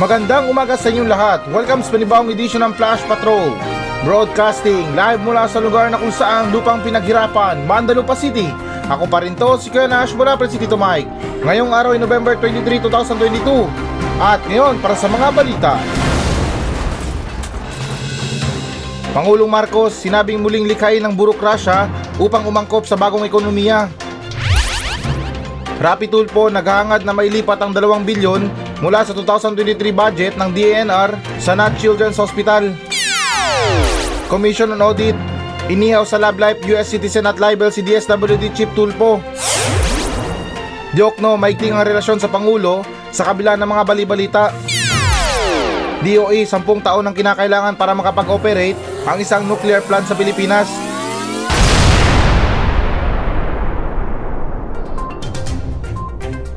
Magandang umaga sa inyong lahat. Welcome sa panibawang edisyon ng Flash Patrol. Broadcasting live mula sa lugar na kung saan lupang pinaghirapan, Mandalupa City. Ako pa rin to, si Kuya Nash mula Presi Tito Mike. Ngayong araw ay November 23, 2022. At ngayon, para sa mga balita. Pangulong Marcos sinabing muling likhain ng burokrasya upang umangkop sa bagong ekonomiya. Rapid Tulpo naghahangad na mailipat ang 2 bilyon mula sa 2023 budget ng DNR sa Nat Children's Hospital. Commission on Audit inihaw sa Love Life US Citizen at Libel si DSWD Chief Tulpo. Diokno, maikling ang relasyon sa Pangulo sa kabila ng mga balibalita. DOE, 10 taon ang kinakailangan para makapag-operate ang isang nuclear plant sa Pilipinas.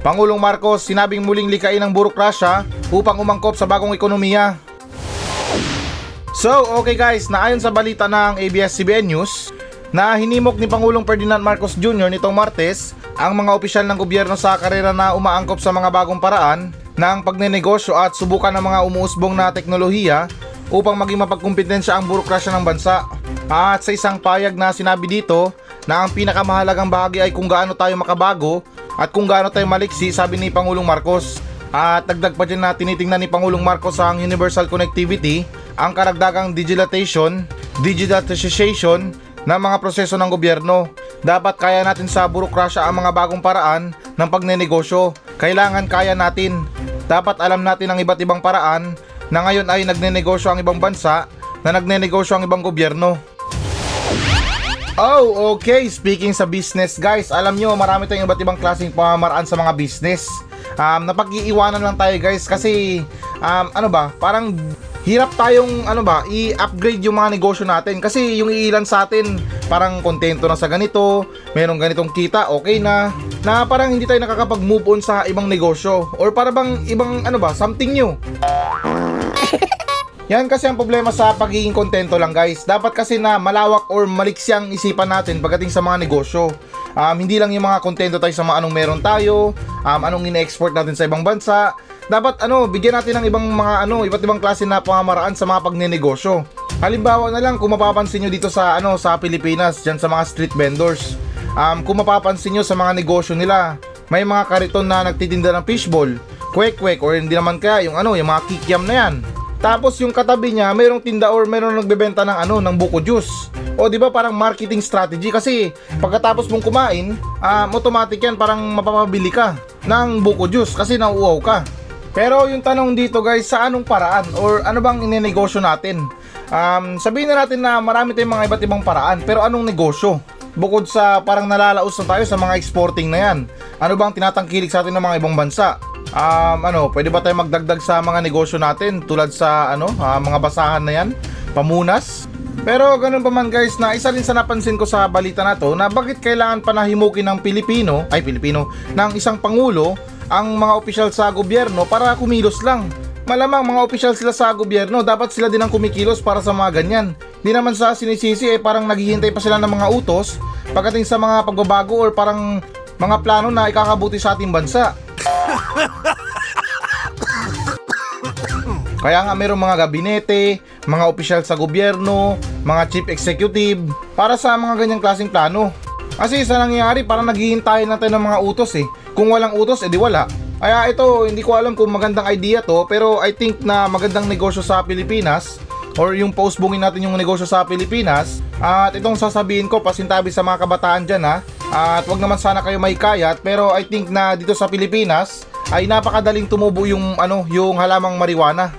Pangulong Marcos sinabing muling likain ang burokrasya upang umangkop sa bagong ekonomiya. So, okay guys, naayon sa balita ng ABS-CBN News na hinimok ni Pangulong Ferdinand Marcos Jr. nitong Martes ang mga opisyal ng gobyerno sa karera na umaangkop sa mga bagong paraan ng pagnenegosyo at subukan ng mga umuusbong na teknolohiya upang maging mapagkumpetensya ang burokrasya ng bansa. At sa isang payag na sinabi dito na ang pinakamahalagang bahagi ay kung gaano tayo makabago at kung gaano tayo maliksi sabi ni Pangulong Marcos. At dagdag pa dyan na tinitingnan ni Pangulong Marcos ang universal connectivity, ang karagdagang digitalization, digitalization ng mga proseso ng gobyerno. Dapat kaya natin sa burokrasya ang mga bagong paraan ng pagnenegosyo. Kailangan kaya natin. Dapat alam natin ang iba't ibang paraan na ngayon ay nagnenegosyo ang ibang bansa na nagnenegosyo ang ibang gobyerno. Oh, okay. Speaking sa business, guys, alam nyo, marami tayong iba't ibang klaseng pamamaraan sa mga business. Um, napag-iiwanan lang tayo, guys, kasi, um, ano ba, parang hirap tayong, ano ba, i-upgrade yung mga negosyo natin. Kasi yung iilan sa atin, parang kontento na sa ganito, merong ganitong kita, okay na, na parang hindi tayo nakakapag-move on sa ibang negosyo. Or para bang ibang, ano ba, something new. Yan kasi ang problema sa pagiging kontento lang guys. Dapat kasi na malawak or maliksi ang isipan natin pagdating sa mga negosyo. Um, hindi lang yung mga kontento tayo sa mga anong meron tayo, um, anong ine-export natin sa ibang bansa. Dapat ano, bigyan natin ng ibang mga ano, iba't ibang klase na pamamaraan sa mga pagnenegosyo. Halimbawa na lang kung mapapansin nyo dito sa ano sa Pilipinas, diyan sa mga street vendors. Um, kung mapapansin nyo sa mga negosyo nila, may mga kariton na nagtitinda ng fishball, kwek-kwek or hindi naman kaya yung ano, yung mga kikiam na yan. Tapos yung katabi niya, mayroong tinda or mayroong nagbebenta ng ano, ng buko juice. O di ba parang marketing strategy kasi pagkatapos mong kumain, um, automatic yan parang mapapabili ka ng buko juice kasi nauuaw ka. Pero yung tanong dito guys, sa anong paraan or ano bang inenegosyo natin? Um, sabihin na natin na marami tayong mga iba't ibang paraan, pero anong negosyo? Bukod sa parang nalalaos na tayo sa mga exporting na yan, ano bang tinatangkilik sa atin ng mga ibang bansa? Um, ano, pwede ba tayo magdagdag sa mga negosyo natin tulad sa ano, uh, mga basahan na yan, pamunas? Pero ganun pa man guys na isa rin sa napansin ko sa balita na to na bakit kailangan panahimukin ng Pilipino, ay Pilipino, ng isang pangulo ang mga opisyal sa gobyerno para kumilos lang. Malamang mga opisyal sila sa gobyerno, dapat sila din ang kumikilos para sa mga ganyan. Di naman sa sinisisi eh parang naghihintay pa sila ng mga utos pagdating sa mga pagbabago or parang mga plano na ikakabuti sa ating bansa. Kaya nga mayroong mga gabinete, mga opisyal sa gobyerno, mga chief executive, para sa mga ganyang klaseng plano. Kasi sa nangyayari, parang naghihintay na tayo ng mga utos eh. Kung walang utos, edi wala. Kaya ito, hindi ko alam kung magandang idea to, pero I think na magandang negosyo sa Pilipinas, or yung postbungin natin yung negosyo sa Pilipinas, at itong sasabihin ko, pasintabi sa mga kabataan dyan ha, at wag naman sana kayo may kayat, pero I think na dito sa Pilipinas, ay napakadaling tumubo yung ano, yung halamang marijuana.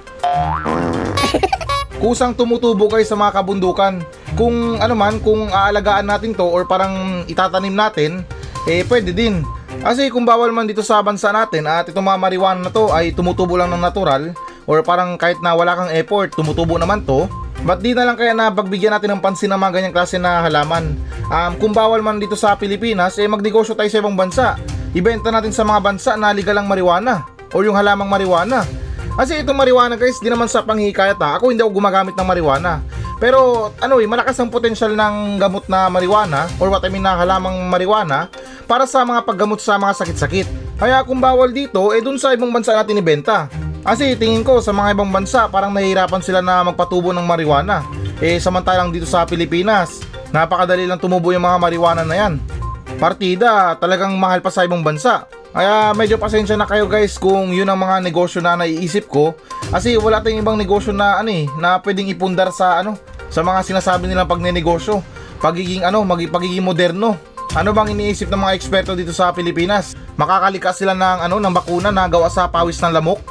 Kusang tumutubo kayo sa mga kabundukan. Kung ano man, kung aalagaan natin to or parang itatanim natin, eh pwede din. Kasi kung bawal man dito sa bansa natin at itong mga marijuana na to ay tumutubo lang ng natural or parang kahit na wala kang effort, tumutubo naman to, Ba't di na lang kaya na pagbigyan natin ng pansin ng mga ganyang klase na halaman? Um, kung bawal man dito sa Pilipinas, eh magnegosyo tayo sa ibang bansa. Ibenta natin sa mga bansa na legal ang marijuana o yung halamang marijuana. Kasi itong marijuana guys, di naman sa panghihikayat ha. Ako hindi ako gumagamit ng marijuana. Pero ano eh, malakas ang potensyal ng gamot na marijuana or what I mean na halamang marijuana para sa mga paggamot sa mga sakit-sakit. Kaya kung bawal dito, eh dun sa ibang bansa natin ibenta. Kasi tingin ko sa mga ibang bansa parang nahihirapan sila na magpatubo ng marijuana. Eh samantalang dito sa Pilipinas, napakadali lang tumubo yung mga marijuana na yan. Partida, talagang mahal pa sa ibang bansa. Kaya medyo pasensya na kayo guys kung yun ang mga negosyo na naiisip ko kasi wala tayong ibang negosyo na ano eh, na pwedeng ipundar sa ano, sa mga sinasabi nilang pagnenegosyo. Pagiging ano, magi, pagiging moderno. Ano bang iniisip ng mga eksperto dito sa Pilipinas? Makakalikas sila ng ano, ng bakuna na gawa sa pawis ng lamok?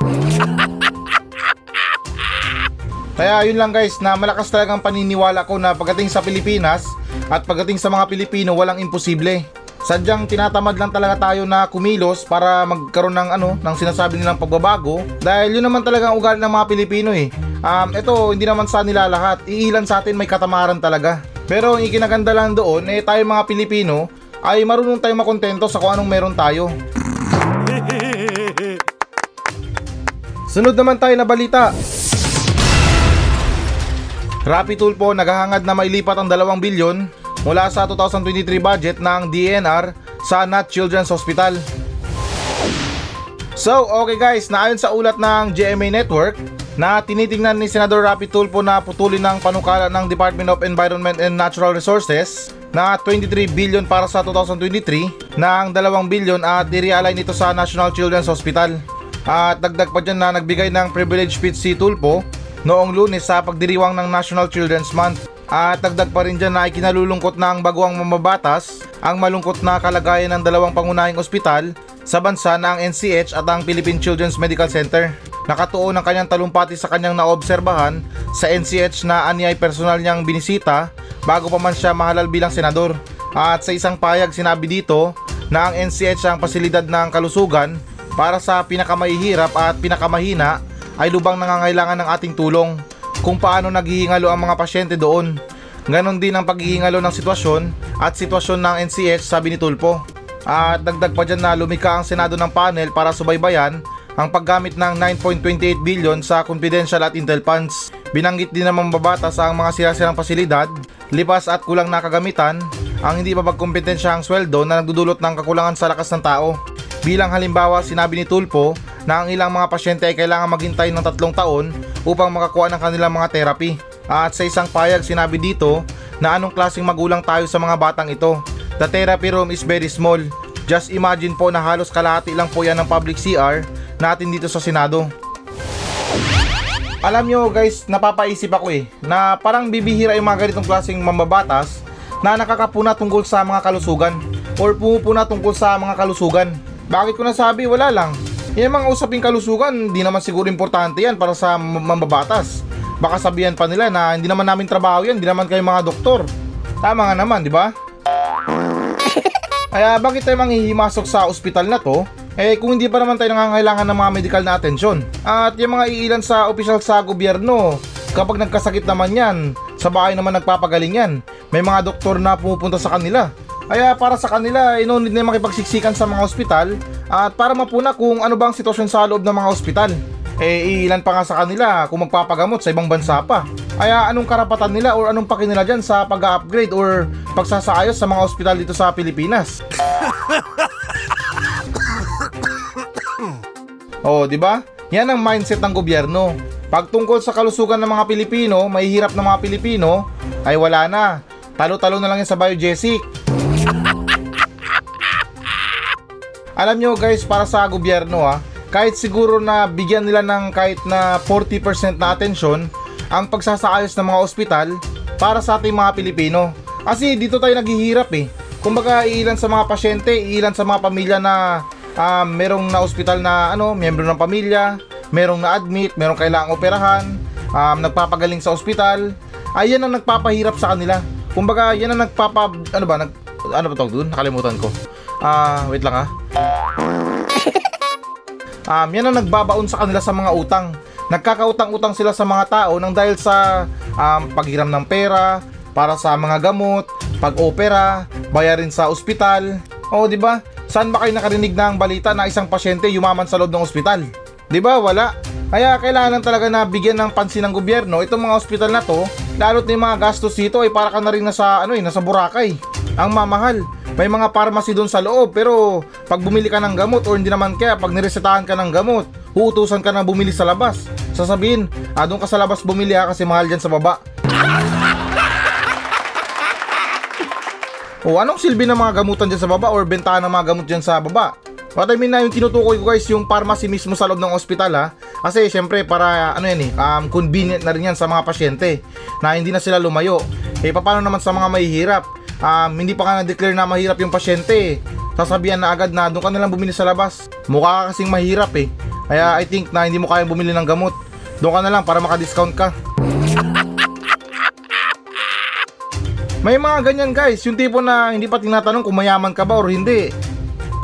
Kaya yun lang guys, na malakas talagang paniniwala ko na pagdating sa Pilipinas at pagdating sa mga Pilipino walang imposible. Sadyang tinatamad lang talaga tayo na kumilos para magkaroon ng ano, ng sinasabi nilang pagbabago dahil yun naman talaga ang ugali ng mga Pilipino eh. Um, ito, hindi naman sa nila lahat. Iilan sa atin may katamaran talaga. Pero ang ikinaganda lang doon, eh tayo mga Pilipino ay marunong tayong makontento sa kung anong meron tayo. Sunod naman tayo na balita. Rappi Tulpo naghahangad na mailipat ang 2 bilyon mula sa 2023 budget ng DNR sa Nat Children's Hospital. So, okay guys, naayon sa ulat ng GMA Network na tinitingnan ni Senador Rapi Tulfo na putulin ng panukala ng Department of Environment and Natural Resources na 23 billion para sa 2023 na ang 2 billion at i-realign ito sa National Children's Hospital. At dagdag pa dyan na nagbigay ng privilege speech si Tulfo noong lunes sa pagdiriwang ng National Children's Month. At dagdag pa rin dyan na ikinalulungkot ng baguang mamabatas ang malungkot na kalagayan ng dalawang pangunahing ospital sa bansa na ang NCH at ang Philippine Children's Medical Center. Nakatuon ang kanyang talumpati sa kanyang naobserbahan sa NCH na anyay personal niyang binisita bago pa man siya mahalal bilang senador. At sa isang payag sinabi dito na ang NCH ang pasilidad ng kalusugan para sa pinakamahihirap at pinakamahina ay lubang nangangailangan ng ating tulong kung paano naghihingalo ang mga pasyente doon. Ganon din ang paghihingalo ng sitwasyon at sitwasyon ng NCH sabi ni Tulpo. At dagdag pa dyan na lumika ang Senado ng panel para subaybayan ang paggamit ng 9.28 billion sa confidential at intel funds. Binanggit din naman babatas ang mga sirasirang pasilidad, lipas at kulang na kagamitan, ang hindi mapagkompetensya ang sweldo na nagdudulot ng kakulangan sa lakas ng tao. Bilang halimbawa, sinabi ni Tulpo na ang ilang mga pasyente ay kailangan maghintay ng tatlong taon upang makakuha ng kanilang mga therapy. At sa isang payag sinabi dito na anong klaseng magulang tayo sa mga batang ito. The therapy room is very small. Just imagine po na halos kalahati lang po yan ng public CR natin dito sa Senado. Alam nyo guys, napapaisip ako eh, na parang bibihira yung mga ganitong klaseng mambabatas na nakakapuna tungkol sa mga kalusugan or pumupuna tungkol sa mga kalusugan. Bakit ko nasabi? Wala lang. Yung mga usaping kalusugan, hindi naman siguro importante yan para sa mambabatas. Baka sabihan pa nila na hindi naman namin trabaho yan, hindi naman kayo mga doktor. Tama nga naman, di ba? Kaya bakit tayo manghihimasok sa ospital na to eh kung hindi pa naman tayo nangangailangan ng mga medical na atensyon. At yung mga iilan sa opisyal sa gobyerno, kapag nagkasakit naman yan, sa bahay naman nagpapagaling yan. May mga doktor na pumupunta sa kanila. Kaya para sa kanila, eh, no need na makipagsiksikan sa mga ospital at para mapuna kung ano bang sitwasyon sa loob ng mga ospital. Eh ilan pa nga sa kanila kung magpapagamot sa ibang bansa pa. Kaya anong karapatan nila or anong paki nila dyan sa pag-upgrade or pagsasaayos sa mga ospital dito sa Pilipinas? Oh, di ba? Yan ang mindset ng gobyerno. Pag tungkol sa kalusugan ng mga Pilipino, mahihirap ng mga Pilipino, ay wala na. Talo-talo na lang yan sa biogesic. Alam nyo guys, para sa gobyerno ha, kahit siguro na bigyan nila ng kahit na 40% na atensyon ang pagsasaayos ng mga ospital para sa ating mga Pilipino. Kasi dito tayo naghihirap eh. Kumbaga ilan sa mga pasyente, ilan sa mga pamilya na um, merong na ospital na ano, miyembro ng pamilya, merong na admit, merong kailangang operahan, um, nagpapagaling sa ospital, ay yan ang nagpapahirap sa kanila. Kumbaga, yan ang nagpapa ano ba, nag ano ba tawag doon? Nakalimutan ko. Ah, wait lang ah. Um, yan ang nagbabaon sa kanila sa mga utang. Nagkakautang-utang sila sa mga tao nang dahil sa um, paghiram ng pera, para sa mga gamot, pag-opera, bayarin sa ospital. O, di ba? Saan ba kayo nakarinig ng balita na isang pasyente yumaman sa loob ng ospital? Di ba? Wala. Kaya kailangan talaga na bigyan ng pansin ng gobyerno itong mga ospital na to, lalo't yung mga gastos dito ay para ka na rin nasa, ano eh, nasa Boracay. Ang mamahal. May mga pharmacy doon sa loob pero pag bumili ka ng gamot o hindi naman kaya pag niresetahan ka ng gamot uutusan ka na bumili sa labas. Sasabihin, ah, doon ka sa labas bumili ha kasi mahal dyan sa baba. O anong silbi ng mga gamutan dyan sa baba or bentahan ng mga gamot dyan sa baba? What I mean na yung tinutukoy ko guys, yung pharmacy mismo sa loob ng ospital ha. Kasi syempre para ano yan eh, um, convenient na rin yan sa mga pasyente na hindi na sila lumayo. Eh paano naman sa mga mahihirap? Um, hindi pa ka na-declare na mahirap yung pasyente. Sasabihan na agad na doon ka na lang bumili sa labas. Mukha ka kasing mahirap eh. Kaya I think na hindi mo kayang bumili ng gamot. Doon ka na lang para maka-discount ka. May mga ganyan guys, yung tipo na hindi pa tinatanong kung mayaman ka ba or hindi.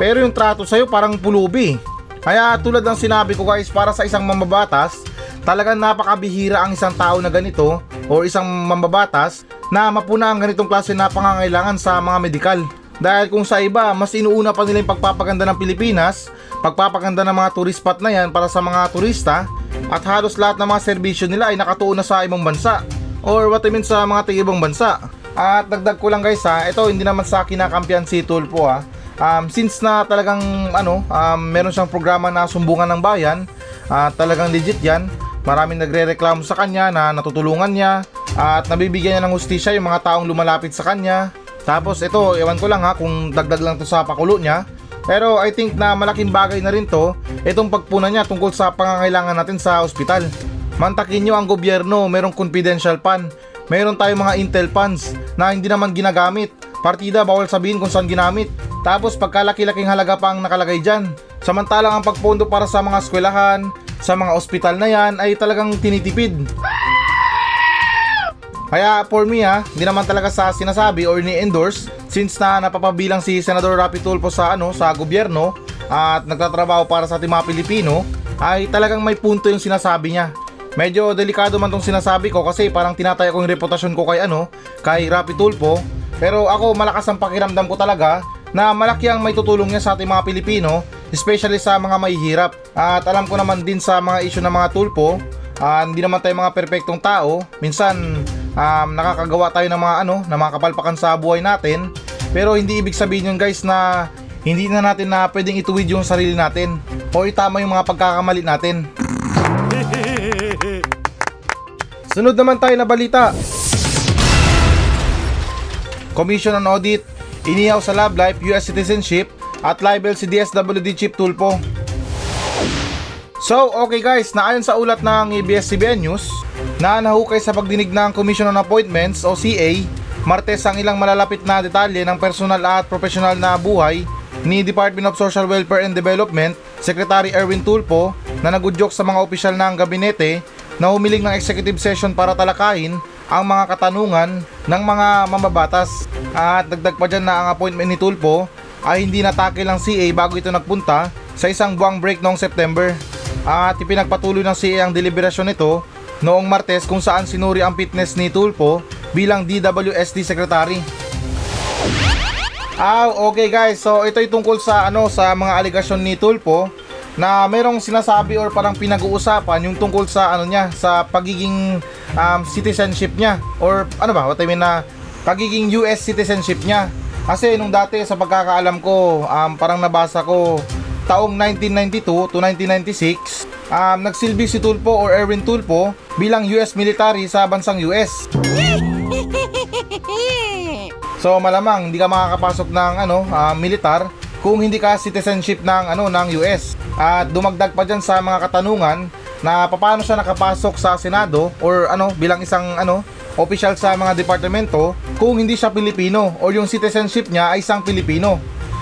Pero yung trato sa'yo parang pulubi. Kaya tulad ng sinabi ko guys, para sa isang mambabatas, talagang napakabihira ang isang tao na ganito o isang mambabatas na mapuna ang ganitong klase na pangangailangan sa mga medikal. Dahil kung sa iba, mas inuuna pa nila yung pagpapaganda ng Pilipinas, pagpapaganda ng mga tourist spot na yan para sa mga turista, at halos lahat ng mga serbisyo nila ay nakatuon na sa ibang bansa or what I mean sa mga tig-ibang bansa. At dagdag ko lang guys ha, ito hindi naman sa kinakampiyan si Tulpo ha. Um, since na talagang ano, um, meron siyang programa na sumbungan ng bayan, at talagang legit yan. Maraming nagre-reklamo sa kanya na natutulungan niya at nabibigyan niya ng hustisya yung mga taong lumalapit sa kanya. Tapos ito, ewan ko lang ha kung dagdag lang to sa pakulo niya. Pero I think na malaking bagay na rin to itong pagpuna niya tungkol sa pangangailangan natin sa ospital. Mantakin nyo ang gobyerno, merong confidential fund Meron tayong mga intel funds na hindi naman ginagamit. Partida bawal sabihin kung saan ginamit. Tapos pagkalaki-laking halaga pa ang nakalagay dyan. Samantalang ang pagpondo para sa mga eskwelahan, sa mga ospital na yan ay talagang tinitipid. Kaya for me ha, hindi naman talaga sa sinasabi or ni-endorse since na napapabilang si Senador Rapi Tulfo sa ano sa gobyerno at nagtatrabaho para sa ating mga Pilipino ay talagang may punto yung sinasabi niya. Medyo delikado man tong sinasabi ko kasi parang tinataya ko yung reputasyon ko kay ano, kay Rapi Tulfo. Pero ako malakas ang pakiramdam ko talaga na malaki ang may tutulong niya sa ating mga Pilipino, especially sa mga mahihirap. At alam ko naman din sa mga issue ng mga tulpo, uh, hindi naman tayo mga perpektong tao. Minsan um, nakakagawa tayo ng mga ano, ng mga kapalpakan sa buhay natin. Pero hindi ibig sabihin yun guys na hindi na natin na pwedeng ituwid yung sarili natin o itama yung mga pagkakamali natin. Sunod naman tayo na balita. Commission on Audit, inihaw sa Love Life US citizenship at libel si DSWD Chief Tulpo. So, okay guys, naayon sa ulat ng ABS-CBN News na nahukay sa pagdinig ng Commission on Appointments o CA, Martes ang ilang malalapit na detalye ng personal at profesional na buhay ni Department of Social Welfare and Development, Secretary Erwin Tulpo na nagudyok sa mga opisyal ng gabinete na humiling ng executive session para talakayin ang mga katanungan ng mga mambabatas at dagdag pa dyan na ang appointment ni Tulpo ay hindi natakil ng CA bago ito nagpunta sa isang buwang break noong September at ipinagpatuloy ng CA ang deliberasyon nito noong Martes kung saan sinuri ang fitness ni Tulpo bilang DWSD Secretary. Ah, okay guys. So ito ay tungkol sa ano sa mga aligasyon ni Tulpo na merong sinasabi or parang pinag-uusapan yung tungkol sa ano niya sa pagiging um, citizenship niya or ano ba what I mean na pagiging US citizenship niya kasi nung dati sa pagkakaalam ko um, parang nabasa ko taong 1992 to 1996 um, nagsilbi si Tulpo or Erwin Tulpo bilang US military sa bansang US So malamang hindi ka makakapasok ng ano uh, militar kung hindi ka citizenship ng ano ng US. At dumagdag pa diyan sa mga katanungan na paano siya nakapasok sa Senado or ano bilang isang ano official sa mga departamento kung hindi siya Pilipino o yung citizenship niya ay isang Pilipino.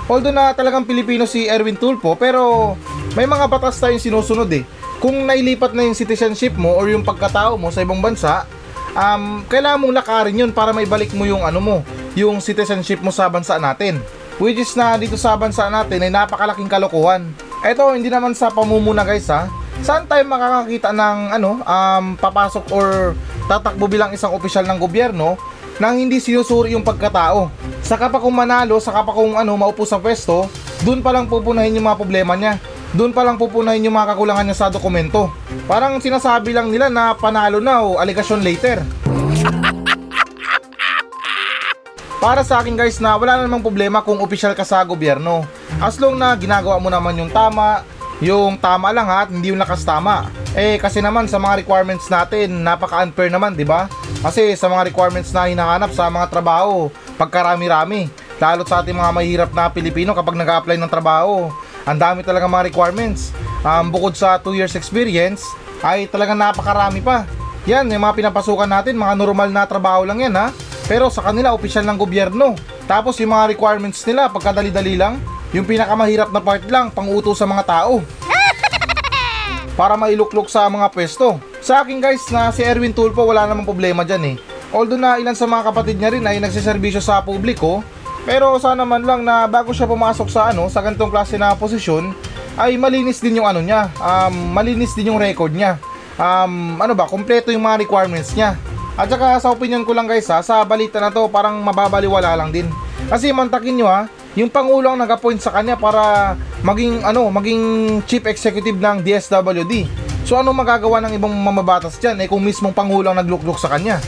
Although na talagang Pilipino si Erwin Tulfo pero may mga batas tayong sinusunod eh. Kung nailipat na yung citizenship mo or yung pagkatao mo sa ibang bansa, um, kailangan mong lakarin yun para maibalik mo yung ano mo, yung citizenship mo sa bansa natin. Which is na dito sa bansa natin ay napakalaking kalokohan. Ito hindi naman sa pamumuna guys ha. Saan tayo makakakita ng ano, um, papasok or tatakbo bilang isang opisyal ng gobyerno nang hindi sinusuri yung pagkatao. Saka pa kung manalo, saka pa kung ano, maupo sa pwesto, dun pa lang pupunahin yung mga problema niya. Doon pa lang pupunahin yung mga kakulangan niya sa dokumento. Parang sinasabi lang nila na panalo na o allegation later. Para sa akin guys na wala namang problema kung opisyal ka sa gobyerno. As long na ginagawa mo naman yung tama, Yung tama lang ha, hindi yung lakas tama. Eh kasi naman sa mga requirements natin, napaka-unfair naman, di ba? Kasi sa mga requirements na hinahanap sa mga trabaho, pagkarami-rami. Lalo sa ating mga mahirap na Pilipino kapag nag-apply ng trabaho, ang dami talaga mga requirements. Um, bukod sa 2 years experience, ay talagang napakarami pa. Yan, yung mga pinapasukan natin, mga normal na trabaho lang yan ha. Pero sa kanila, opisyal ng gobyerno. Tapos yung mga requirements nila, pagkadali-dali lang, yung pinakamahirap na part lang, panguto sa mga tao. Para mailuklok sa mga pwesto. Sa akin guys, na si Erwin Tulfo, wala namang problema dyan eh. Although na ilan sa mga kapatid niya rin ay nagsiservisyo sa publiko, pero sana man lang na bago siya pumasok sa ano, sa ganitong klase na posisyon, ay malinis din yung ano niya, um, malinis din yung record niya. Um, ano ba, kumpleto yung mga requirements niya. At saka sa opinion ko lang guys ha, sa balita na to parang mababaliwala lang din. Kasi mantakin nyo ha, yung Pangulo ang nag-appoint sa kanya para maging ano, maging chief executive ng DSWD. So ano magagawa ng ibang mamabatas diyan eh kung mismong Pangulo ang naglukluk sa kanya?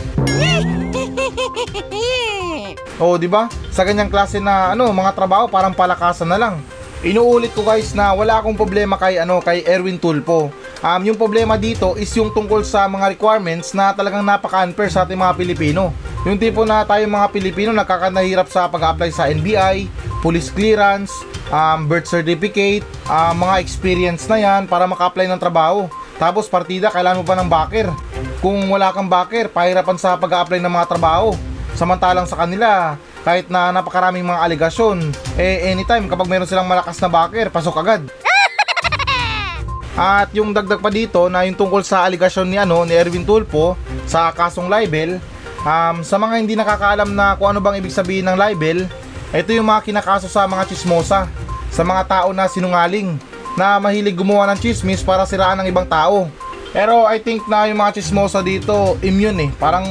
Oh, di ba? Sa ganyang klase na ano, mga trabaho parang palakasan na lang. Inuulit ko guys na wala akong problema kay ano kay Erwin Tulpo. Um, yung problema dito is yung tungkol sa mga requirements na talagang napaka-unfair sa ating mga Pilipino. Yung tipo na tayo mga Pilipino nagkakanahirap sa pag-apply sa NBI, police clearance, um, birth certificate, um, mga experience na yan para maka-apply ng trabaho. Tapos partida, kailangan mo pa ng backer. Kung wala kang backer, pahirapan sa pag-apply ng mga trabaho. Samantalang sa kanila, kahit na napakaraming mga aligasyon, eh anytime kapag meron silang malakas na backer, pasok agad. At yung dagdag pa dito na yung tungkol sa aligasyon ni ano ni Erwin Tulfo sa kasong libel, um, sa mga hindi nakakaalam na kung ano bang ibig sabihin ng libel, ito yung mga kinakaso sa mga chismosa, sa mga tao na sinungaling, na mahilig gumawa ng chismis para siraan ng ibang tao. Pero I think na yung mga chismosa dito immune eh, parang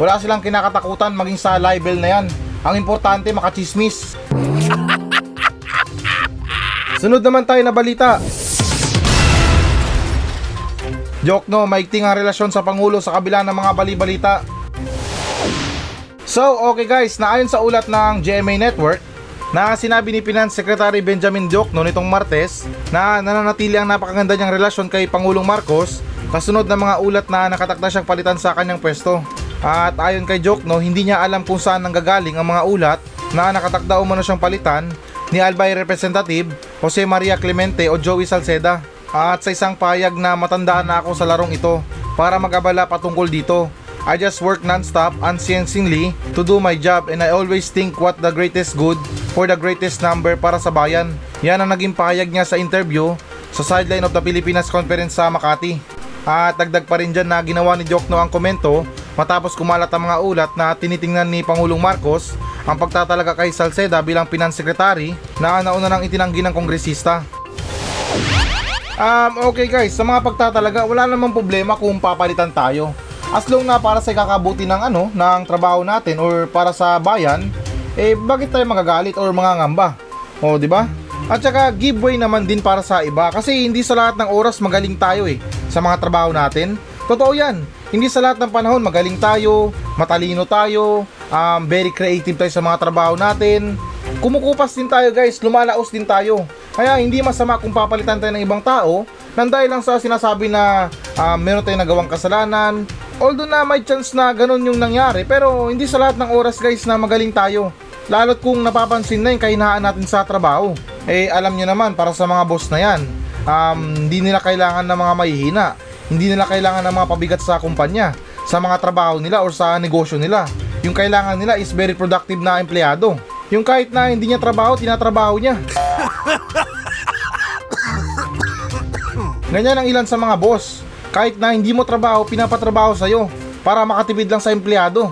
wala silang kinakatakutan maging sa libel na yan. Ang importante makachismis. Sunod naman tayo na balita. Joke no, maigting ang relasyon sa Pangulo sa kabila ng mga bali-balita. So, okay guys, naayon sa ulat ng GMA Network, na sinabi ni Finance Secretary Benjamin Diokno nitong Martes na nananatili ang napakaganda niyang relasyon kay Pangulong Marcos kasunod ng mga ulat na nakatakda siyang palitan sa kanyang pwesto. At ayon kay Diokno, hindi niya alam kung saan nanggagaling ang mga ulat na nakatakda umano siyang palitan ni Albay Representative Jose Maria Clemente o Joey Salceda. At sa isang payag na matandaan na ako sa larong ito para mag-abala patungkol dito. I just work non-stop unceasingly to do my job and I always think what the greatest good for the greatest number para sa bayan. Yan ang naging pahayag niya sa interview sa sideline of the Pilipinas Conference sa Makati. At dagdag pa rin dyan na ginawa ni Jokno ang komento matapos kumalat ang mga ulat na tinitingnan ni Pangulong Marcos ang pagtatalaga kay Salceda bilang pinansekretary na nauna nang itinanggi ng kongresista. Um, okay guys, sa mga pagtatalaga, wala namang problema kung papalitan tayo. As long na para sa kakabuti ng ano, ng trabaho natin or para sa bayan, eh bakit tayo magagalit or mangangamba? O, di ba? At saka giveaway naman din para sa iba kasi hindi sa lahat ng oras magaling tayo eh sa mga trabaho natin. Totoo 'yan. Hindi sa lahat ng panahon magaling tayo, matalino tayo, um, very creative tayo sa mga trabaho natin. Kumukupas din tayo guys, lumalaos din tayo. Kaya hindi masama kung papalitan tayo ng ibang tao nang dahil lang sa sinasabi na um, meron tayong nagawang kasalanan. Although na may chance na ganun yung nangyari pero hindi sa lahat ng oras guys na magaling tayo. Lalo't kung napapansin na yung kahinaan natin sa trabaho. Eh alam nyo naman para sa mga boss na yan, um, hindi nila kailangan ng mga mahihina. Hindi nila kailangan ng mga pabigat sa kumpanya, sa mga trabaho nila or sa negosyo nila. Yung kailangan nila is very productive na empleyado. Yung kahit na hindi niya trabaho, tinatrabaho niya. Ganyan ang ilan sa mga boss. Kahit na hindi mo trabaho, pinapatrabaho sa'yo para makatipid lang sa empleyado.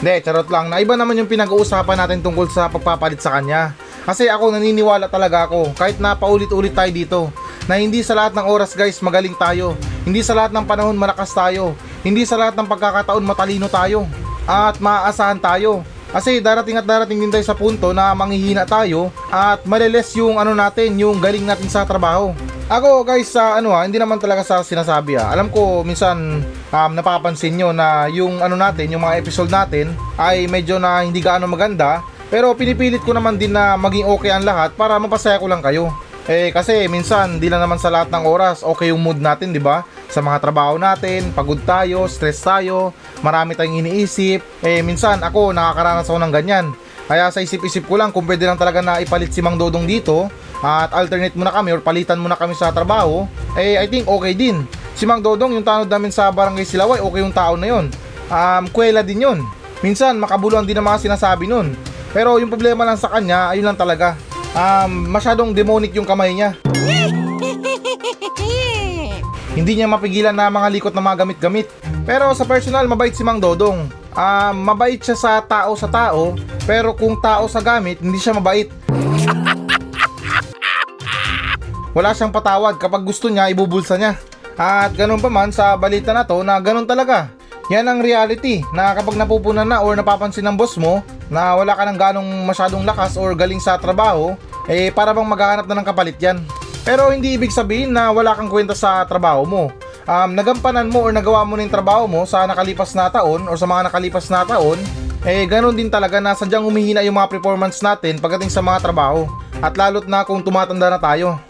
Hindi, charot lang. Na iba naman yung pinag-uusapan natin tungkol sa pagpapalit sa kanya. Kasi ako naniniwala talaga ako, kahit na paulit-ulit tayo dito, na hindi sa lahat ng oras guys magaling tayo. Hindi sa lahat ng panahon malakas tayo. Hindi sa lahat ng pagkakataon matalino tayo. At maaasahan tayo. Kasi darating at darating din tayo sa punto na manghihina tayo at maliles yung ano natin, yung galing natin sa trabaho. Ako guys sa ano ha, hindi naman talaga sa sinasabi ha. Alam ko minsan um, napapansin nyo na yung ano natin, yung mga episode natin ay medyo na hindi gaano maganda. Pero pinipilit ko naman din na maging okay ang lahat para mapasaya ko lang kayo. Eh kasi minsan di lang naman sa lahat ng oras okay yung mood natin, di ba? Sa mga trabaho natin, pagod tayo, stress tayo, marami tayong iniisip. Eh minsan ako nakakaranas ako ng ganyan. Kaya sa isip-isip ko lang kung pwede lang talaga na ipalit si Mang Dodong dito at alternate muna kami or palitan muna kami sa trabaho, eh I think okay din. Si Mang Dodong, yung tanod namin sa Barangay Silaway, okay yung tao na yon. Um, kwela din yon. Minsan makabuluhan din ang mga sinasabi nun. Pero yung problema lang sa kanya, ayun lang talaga. Um, masyadong demonic yung kamay niya. Hindi niya mapigilan na mga likot na mga gamit-gamit. Pero sa personal, mabait si Mang Dodong. Um, mabait siya sa tao sa tao, pero kung tao sa gamit, hindi siya mabait. Wala siyang patawad kapag gusto niya, ibubulsa niya. At ganun pa man sa balita na to na ganun talaga. Yan ang reality na kapag napupunan na or napapansin ng boss mo na wala ka ng ganong masyadong lakas or galing sa trabaho, eh para bang maghahanap na ng kapalit yan. Pero hindi ibig sabihin na wala kang kwenta sa trabaho mo. Um, nagampanan mo or nagawa mo na yung trabaho mo sa nakalipas na taon or sa mga nakalipas na taon, eh ganun din talaga na sadyang humihina yung mga performance natin pagdating sa mga trabaho. At lalot na kung tumatanda na tayo.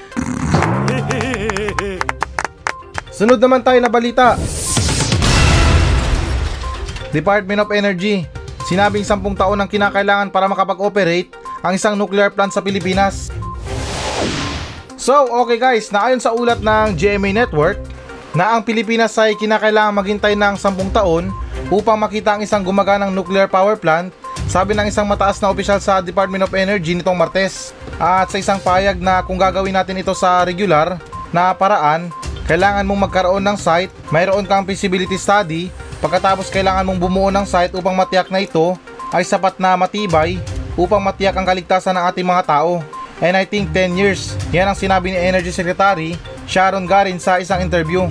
Sunod naman tayo na balita. Department of Energy, sinabing 10 taon ang kinakailangan para makapag-operate ang isang nuclear plant sa Pilipinas. So, okay guys, naayon sa ulat ng GMA Network na ang Pilipinas ay kinakailangan maghintay ng 10 taon upang makita ang isang gumaganang nuclear power plant sabi ng isang mataas na opisyal sa Department of Energy nitong Martes. At sa isang payag na kung gagawin natin ito sa regular na paraan, kailangan mong magkaroon ng site, mayroon kang feasibility study, pagkatapos kailangan mong bumuo ng site upang matiyak na ito ay sapat na matibay upang matiyak ang kaligtasan ng ating mga tao. And I think 10 years, yan ang sinabi ni Energy Secretary Sharon Garin sa isang interview.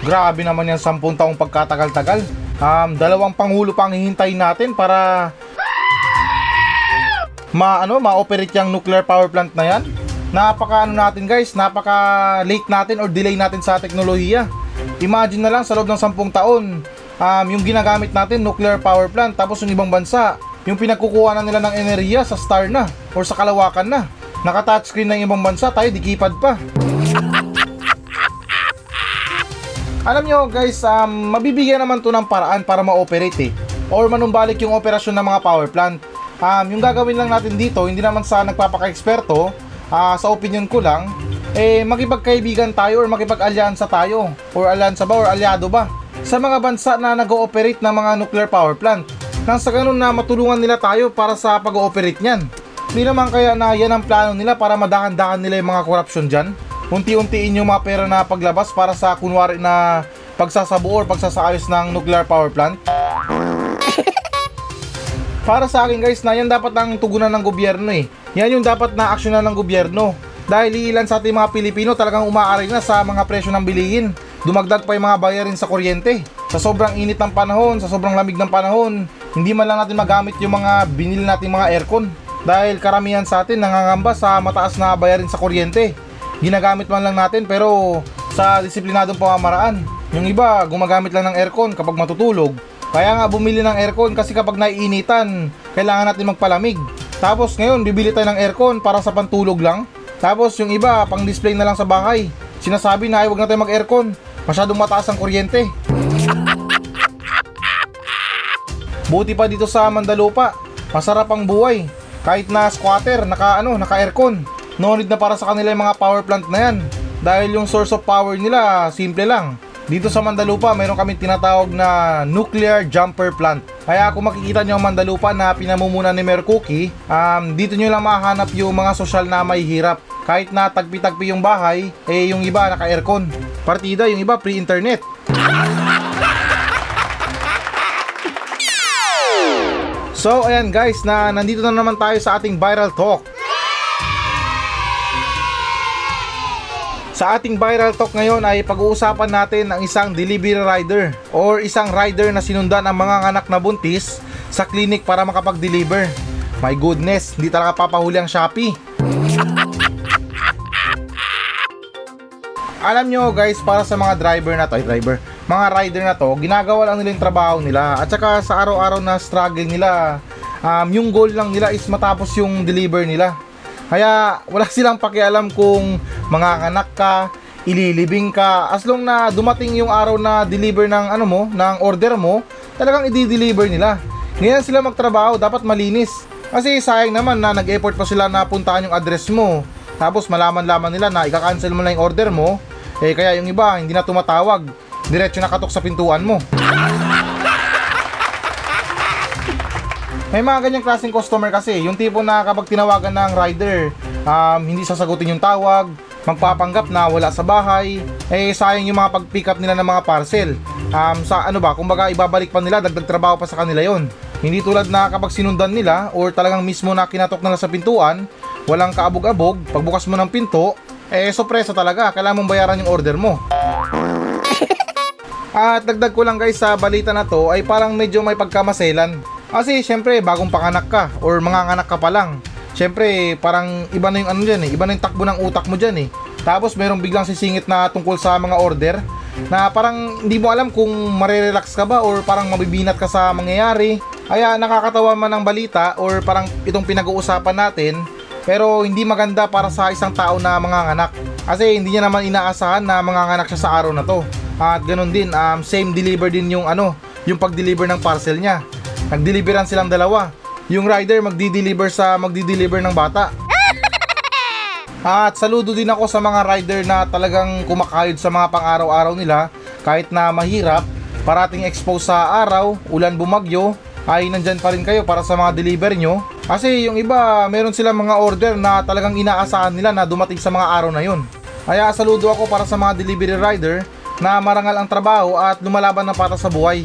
Grabe naman yan 10 taong pagkatagal-tagal. Um, dalawang pangulo pang hihintayin natin para ma ano ma-operate yung nuclear power plant na yan. Napaka ano natin guys, napaka late natin or delay natin sa teknolohiya. Imagine na lang sa loob ng 10 taon, um, yung ginagamit natin nuclear power plant tapos yung ibang bansa, yung pinagkukuha na nila ng enerhiya sa star na or sa kalawakan na. Naka-touchscreen na yung ibang bansa, tayo di keypad pa. Alam nyo guys, um, mabibigyan naman to ng paraan para ma-operate eh. Or manumbalik yung operasyon ng mga power plant. Um, yung gagawin lang natin dito, hindi naman sa nagpapaka-eksperto, uh, sa opinion ko lang, eh makipagkaibigan tayo or makipag-alyansa tayo. Or alyansa ba or alyado ba? Sa mga bansa na nag-ooperate ng mga nuclear power plant. Nang sa ganun na matulungan nila tayo para sa pag-ooperate niyan. Hindi naman kaya na yan ang plano nila para madahan-dahan nila yung mga korupsyon dyan unti-untiin yung mga pera na paglabas para sa kunwari na pagsasabuo or pagsasaayos ng nuclear power plant? para sa akin guys na yan dapat ang tugunan ng gobyerno eh. Yan yung dapat na aksyonan ng gobyerno. Dahil ilan sa ating mga Pilipino talagang umaaray na sa mga presyo ng bilihin. Dumagdag pa yung mga bayarin sa kuryente. Sa sobrang init ng panahon, sa sobrang lamig ng panahon, hindi man lang natin magamit yung mga binili nating mga aircon. Dahil karamihan sa atin nangangamba sa mataas na bayarin sa kuryente ginagamit man lang natin pero sa disiplinadong pamamaraan. Yung iba, gumagamit lang ng aircon kapag matutulog. Kaya nga bumili ng aircon kasi kapag naiinitan, kailangan natin magpalamig. Tapos ngayon, bibili tayo ng aircon para sa pantulog lang. Tapos yung iba, pang display na lang sa bahay. Sinasabi na ay huwag na tayo mag-aircon. Masyadong mataas ang kuryente. Buti pa dito sa Mandalupa, masarap ang buhay. Kahit na squatter, naka ano, naka aircon. No need na para sa kanila yung mga power plant na yan. Dahil yung source of power nila, simple lang. Dito sa Mandalupa, mayroon kami tinatawag na nuclear jumper plant. Kaya kung makikita nyo ang Mandalupa na pinamumunan ni Cookie, um, dito nyo lang mahanap yung mga sosyal na may hirap. Kahit na tagpi-tagpi yung bahay, eh yung iba naka-aircon. Partida, yung iba pre-internet. So ayan guys, na nandito na naman tayo sa ating viral talk. Sa ating viral talk ngayon ay pag-uusapan natin ang isang delivery rider or isang rider na sinundan ang mga anak na buntis sa clinic para makapag-deliver. My goodness, hindi talaga papahuli ang Shopee. Alam nyo guys, para sa mga driver na to, ay driver, mga rider na to, ginagawa lang nila yung trabaho nila at saka sa araw-araw na struggle nila, um, yung goal lang nila is matapos yung deliver nila. Kaya wala silang pakialam kung manganganak ka, ililibing ka, as long na dumating yung araw na deliver ng ano mo, ng order mo, talagang i-deliver nila. Ngayon sila magtrabaho, dapat malinis. Kasi sayang naman na nag-effort pa sila na puntahan yung address mo. Tapos malaman-laman nila na ika-cancel mo na yung order mo, eh kaya yung iba hindi na tumatawag. Diretso na katok sa pintuan mo. May mga ganyang klaseng customer kasi, yung tipo na kapag tinawagan ng rider, um, hindi sasagutin yung tawag, magpapanggap na wala sa bahay, eh sayang yung mga pag-pick up nila ng mga parcel. Um, sa ano ba, kumbaga ibabalik pa nila, dagdag trabaho pa sa kanila yon. Hindi tulad na kapag sinundan nila or talagang mismo na kinatok nila sa pintuan, walang kaabog-abog, pagbukas mo ng pinto, eh sorpresa talaga, kailangan mong bayaran yung order mo. At dagdag ko lang guys sa balita na to ay parang medyo may pagkamaselan. Kasi syempre bagong panganak ka or mga anak ka pa lang. Syempre parang iba na yung ano dyan eh, iba na yung takbo ng utak mo dyan eh. Tapos merong biglang sisingit na tungkol sa mga order na parang hindi mo alam kung marerelax ka ba or parang mabibinat ka sa mangyayari. Kaya nakakatawa man ang balita or parang itong pinag-uusapan natin pero hindi maganda para sa isang tao na manganganak. Kasi hindi niya naman inaasahan na manganganak siya sa araw na to. At ganun din, um, same deliver din yung ano, yung pag-deliver ng parcel niya. Nagdeliveran silang dalawa. Yung rider magdi-deliver sa magdi-deliver ng bata. At saludo din ako sa mga rider na talagang kumakayod sa mga pang-araw-araw nila kahit na mahirap, parating expose sa araw, ulan bumagyo, ay nandyan pa rin kayo para sa mga deliver nyo. Kasi yung iba, meron silang mga order na talagang inaasahan nila na dumating sa mga araw na yun. Kaya saludo ako para sa mga delivery rider na marangal ang trabaho at lumalaban ng patas sa buhay.